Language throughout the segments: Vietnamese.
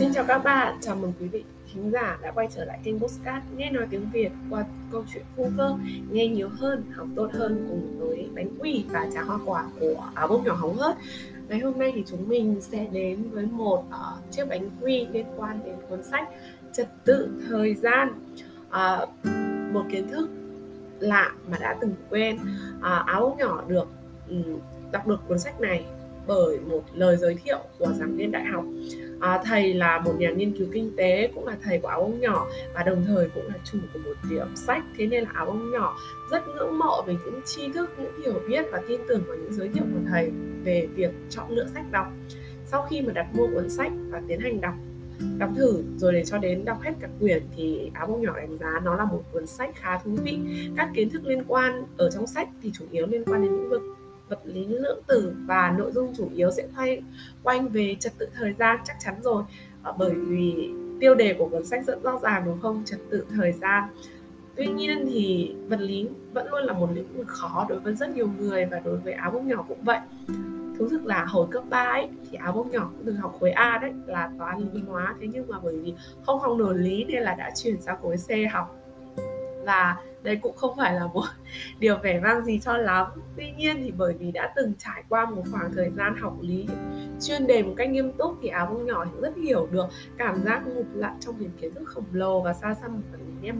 Xin chào các bạn, chào mừng quý vị khán giả đã quay trở lại kênh Postcard Nghe nói tiếng Việt qua câu chuyện phu vơ, Nghe nhiều hơn, học tốt hơn cùng với bánh quy và trà hoa quả của áo bông nhỏ hóng hớt. Ngày hôm nay thì chúng mình sẽ đến với một uh, chiếc bánh quy liên quan đến cuốn sách Trật tự thời gian. Uh, Một kiến thức lạ mà đã từng quên uh, Áo bông nhỏ được um, đọc được cuốn sách này bởi một lời giới thiệu của giảng viên đại học. À, thầy là một nhà nghiên cứu kinh tế cũng là thầy của áo bông nhỏ và đồng thời cũng là chủ của một tiệm sách. Thế nên là áo bông nhỏ rất ngưỡng mộ về những tri thức những hiểu biết và tin tưởng vào những giới thiệu của thầy về việc chọn lựa sách đọc. Sau khi mà đặt mua cuốn sách và tiến hành đọc đọc thử rồi để cho đến đọc hết cả quyển thì áo bông nhỏ đánh giá nó là một cuốn sách khá thú vị. Các kiến thức liên quan ở trong sách thì chủ yếu liên quan đến lĩnh vực vật lý lượng tử và nội dung chủ yếu sẽ xoay quanh về trật tự thời gian chắc chắn rồi. À, bởi vì tiêu đề của cuốn sách rất rõ ràng đúng không? Trật tự thời gian. Tuy nhiên thì vật lý vẫn luôn là một lĩnh vực khó đối với rất nhiều người và đối với áo bông nhỏ cũng vậy. Thú thực là hồi cấp 3 ấy thì áo bông nhỏ cũng được học khối A đấy là toán lý hóa. Thế nhưng mà bởi vì không học nổi lý nên là đã chuyển sang khối C học và đây cũng không phải là một điều vẻ vang gì cho lắm. Tuy nhiên thì bởi vì đã từng trải qua một khoảng thời gian học lý chuyên đề một cách nghiêm túc thì áo bông nhỏ thì rất hiểu được cảm giác ngụp lặn trong những kiến thức khổng lồ và xa xăm một phần em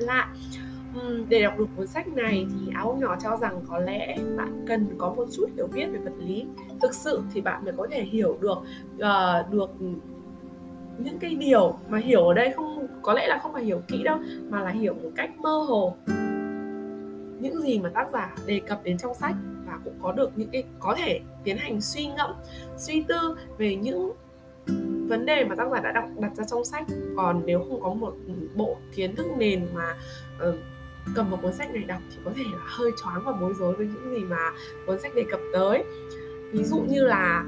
uhm, để đọc được cuốn sách này thì áo bông nhỏ cho rằng có lẽ bạn cần có một chút hiểu biết về vật lý. Thực sự thì bạn mới có thể hiểu được uh, được những cái điều mà hiểu ở đây không có lẽ là không phải hiểu kỹ đâu mà là hiểu một cách mơ hồ. Những gì mà tác giả đề cập đến trong sách và cũng có được những cái có thể tiến hành suy ngẫm suy tư về những vấn đề mà tác giả đã đọc đặt ra trong sách. Còn nếu không có một bộ kiến thức nền mà uh, cầm một cuốn sách này đọc thì có thể là hơi choáng và bối rối với những gì mà cuốn sách đề cập tới. Ví dụ như là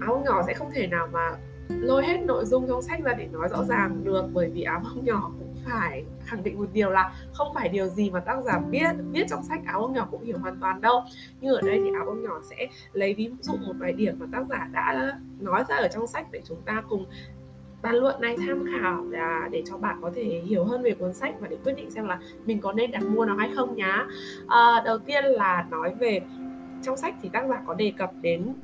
áo nhỏ sẽ không thể nào mà lôi hết nội dung trong sách ra để nói rõ ràng được bởi vì áo bông nhỏ cũng phải khẳng định một điều là không phải điều gì mà tác giả biết biết trong sách áo bông nhỏ cũng hiểu hoàn toàn đâu. Nhưng ở đây thì áo bông nhỏ sẽ lấy ví dụ một vài điểm mà tác giả đã nói ra ở trong sách để chúng ta cùng bàn luận này tham khảo là để cho bạn có thể hiểu hơn về cuốn sách và để quyết định xem là mình có nên đặt mua nó hay không nhá. À, đầu tiên là nói về trong sách thì tác giả có đề cập đến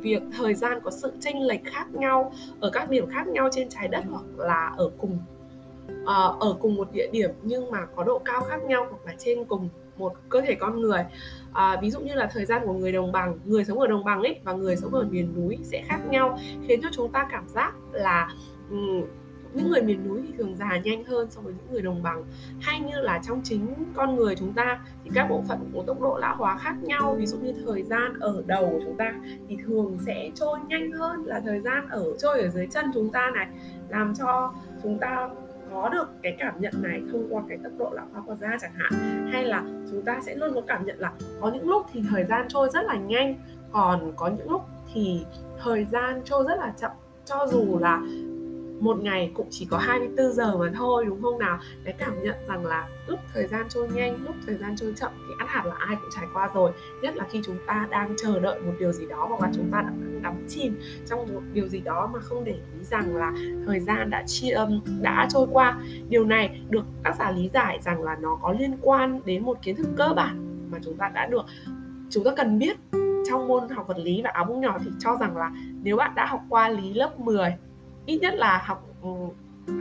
việc thời gian có sự chênh lệch khác nhau ở các điểm khác nhau trên trái đất hoặc là ở cùng uh, ở cùng một địa điểm nhưng mà có độ cao khác nhau hoặc là trên cùng một cơ thể con người. À, ví dụ như là thời gian của người đồng bằng người sống ở đồng bằng ấy và người sống ở miền núi sẽ khác nhau khiến cho chúng ta cảm giác là um, những người miền núi thì thường già nhanh hơn so với những người đồng bằng. Hay như là trong chính con người chúng ta thì các bộ phận của tốc độ lão hóa khác nhau. Ví dụ như thời gian ở đầu của chúng ta thì thường sẽ trôi nhanh hơn là thời gian ở, trôi ở dưới chân chúng ta này. Làm cho chúng ta có được cái cảm nhận này thông qua cái tốc độ lão hóa của da chẳng hạn. Hay là chúng ta sẽ luôn có cảm nhận là có những lúc thì thời gian trôi rất là nhanh. Còn có những lúc thì thời gian trôi rất là chậm. Cho dù là một ngày cũng chỉ có 24 giờ mà thôi, đúng không nào? Cái cảm nhận rằng là lúc thời gian trôi nhanh, lúc thời gian trôi chậm thì ắt hẳn là ai cũng trải qua rồi. Nhất là khi chúng ta đang chờ đợi một điều gì đó hoặc là chúng ta đã đắm chìm trong một điều gì đó mà không để ý rằng là thời gian đã chi âm đã trôi qua. Điều này được tác giả lý giải rằng là nó có liên quan đến một kiến thức cơ bản mà chúng ta đã được, chúng ta cần biết trong môn học vật lý và áo bông nhỏ thì cho rằng là nếu bạn đã học qua lý lớp 10 ít nhất là học ừ,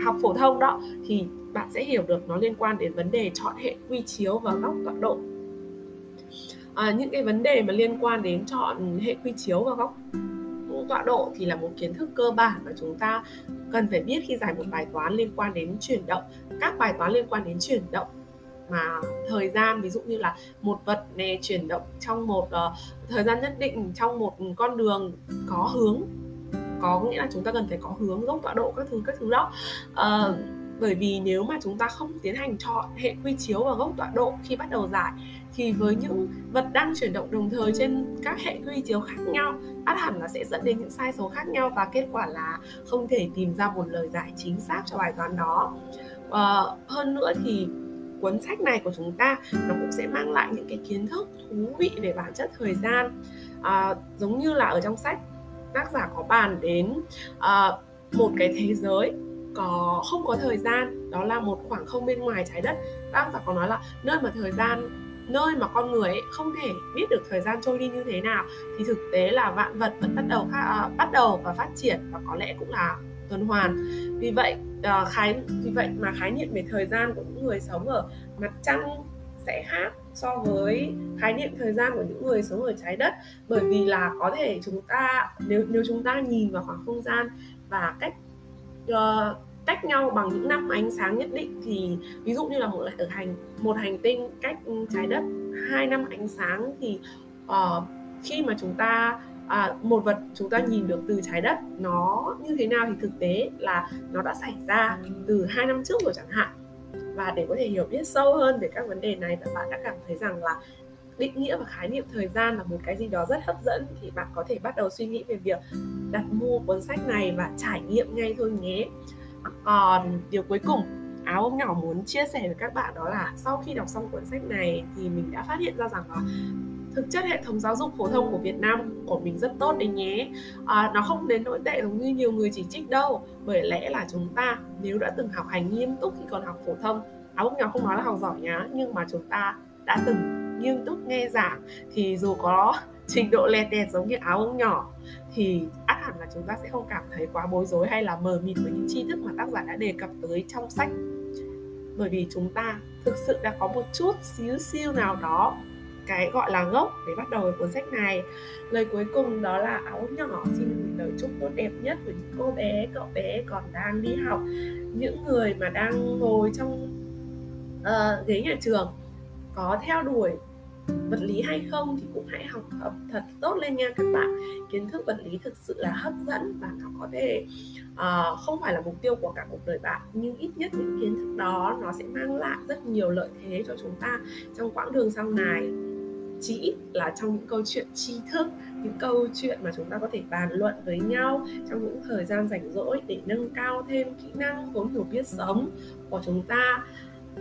học phổ thông đó thì bạn sẽ hiểu được nó liên quan đến vấn đề chọn hệ quy chiếu và góc tọa độ. À, những cái vấn đề mà liên quan đến chọn hệ quy chiếu và góc tọa độ thì là một kiến thức cơ bản mà chúng ta cần phải biết khi giải một bài toán liên quan đến chuyển động. Các bài toán liên quan đến chuyển động mà thời gian ví dụ như là một vật này chuyển động trong một uh, thời gian nhất định trong một con đường có hướng có nghĩa là chúng ta cần phải có hướng gốc tọa độ các thứ các thứ đó. Uh, bởi vì nếu mà chúng ta không tiến hành chọn hệ quy chiếu và gốc tọa độ khi bắt đầu giải thì với những vật đang chuyển động đồng thời trên các hệ quy chiếu khác nhau át hẳn là sẽ dẫn đến những sai số khác nhau và kết quả là không thể tìm ra một lời giải chính xác cho bài toán đó. À, hơn nữa thì cuốn sách này của chúng ta nó cũng sẽ mang lại những cái kiến thức thú vị về bản chất thời gian. À, giống như là ở trong sách tác giả có bàn đến uh, một cái thế giới có không có thời gian đó là một khoảng không bên ngoài trái đất. Tác giả có nói là nơi mà thời gian nơi mà con người ấy không thể biết được thời gian trôi đi như thế nào thì thực tế là vạn vật vẫn bắt đầu uh, bắt đầu và phát triển và có lẽ cũng là tuần hoàn. Vì vậy uh, khái vì vậy mà khái niệm về thời gian của những người sống ở mặt trăng sẽ khác so với khái niệm thời gian của những người sống ở trái đất. Bởi vì là có thể chúng ta nếu nếu chúng ta nhìn vào khoảng không gian và cách uh, cách nhau bằng những năm ánh sáng nhất định thì ví dụ như là một ở hành một hành tinh cách trái đất hai năm ánh sáng thì uh, khi mà chúng ta à, một vật chúng ta nhìn được từ trái đất nó như thế nào thì thực tế là nó đã xảy ra từ hai năm trước rồi chẳng hạn và để có thể hiểu biết sâu hơn về các vấn đề này và bạn đã cảm thấy rằng là định nghĩa và khái niệm thời gian là một cái gì đó rất hấp dẫn, thì bạn có thể bắt đầu suy nghĩ về việc đặt mua cuốn sách này và trải nghiệm ngay thôi nhé. Còn điều cuối cùng, áo ông nhỏ muốn chia sẻ với các bạn đó là sau khi đọc xong cuốn sách này thì mình đã phát hiện ra rằng là thực chất hệ thống giáo dục phổ thông của Việt Nam của mình rất tốt đấy nhé. À, nó không đến nỗi tệ giống như nhiều người chỉ trích đâu. Bởi lẽ là chúng ta nếu đã từng học hành nghiêm túc khi còn học phổ thông à, áo ông nhỏ không nói là học giỏi nhá nhưng mà chúng ta đã từng nghiêm túc nghe giảng thì dù có trình độ lẹt đẹt giống như áo ông nhỏ thì ắt hẳn là chúng ta sẽ không cảm thấy quá bối rối hay là mờ mịt với những tri thức mà tác giả đã đề cập tới trong sách. Bởi vì chúng ta thực sự đã có một chút xíu siêu nào đó cái gọi là gốc để bắt đầu cuốn sách này. Lời cuối cùng đó là áo nhỏ xin gửi lời chúc tốt đẹp nhất của những cô bé cậu bé còn đang đi học. Những người mà đang ngồi trong uh, ghế nhà trường có theo đuổi vật lý hay không thì cũng hãy học tập thật tốt lên nha các bạn. Kiến thức vật lý thực sự là hấp dẫn và nó có thể uh, không phải là mục tiêu của cả cuộc đời bạn nhưng ít nhất những kiến thức đó nó sẽ mang lại rất nhiều lợi thế cho chúng ta trong quãng đường sau này chỉ là trong những câu chuyện tri thức những câu chuyện mà chúng ta có thể bàn luận với nhau trong những thời gian rảnh rỗi để nâng cao thêm kỹ năng vốn hiểu biết sống của chúng ta.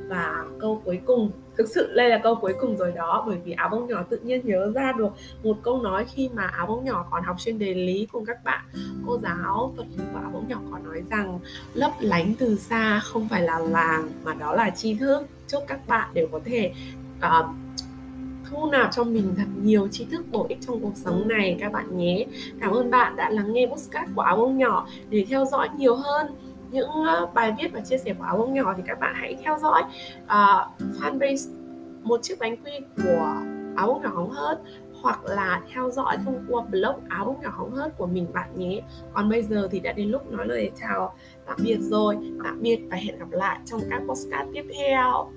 Và câu cuối cùng thực sự đây là câu cuối cùng rồi đó bởi vì áo bông nhỏ tự nhiên nhớ ra được một câu nói khi mà áo bông nhỏ còn học chuyên đề lý cùng các bạn. Cô giáo vật lý của áo bông nhỏ có nói rằng lấp lánh từ xa không phải là vàng mà đó là tri thức. Chúc các bạn đều có thể uh, thu nạp cho mình thật nhiều tri thức bổ ích trong cuộc sống này các bạn nhé. Cảm ơn bạn đã lắng nghe podcast của áo bông nhỏ. Để theo dõi nhiều hơn những ờ, bài viết và chia sẻ của áo bông nhỏ thì các bạn hãy theo dõi uh, fanpage một chiếc bánh quy của áo bông nhỏ hóng hớt hoặc là theo dõi thông qua blog áo bông nhỏ hóng hớt của mình bạn nhé. Còn bây giờ thì đã đến lúc nói lời chào tạm biệt rồi. Tạm biệt và hẹn gặp lại trong các podcast tiếp theo.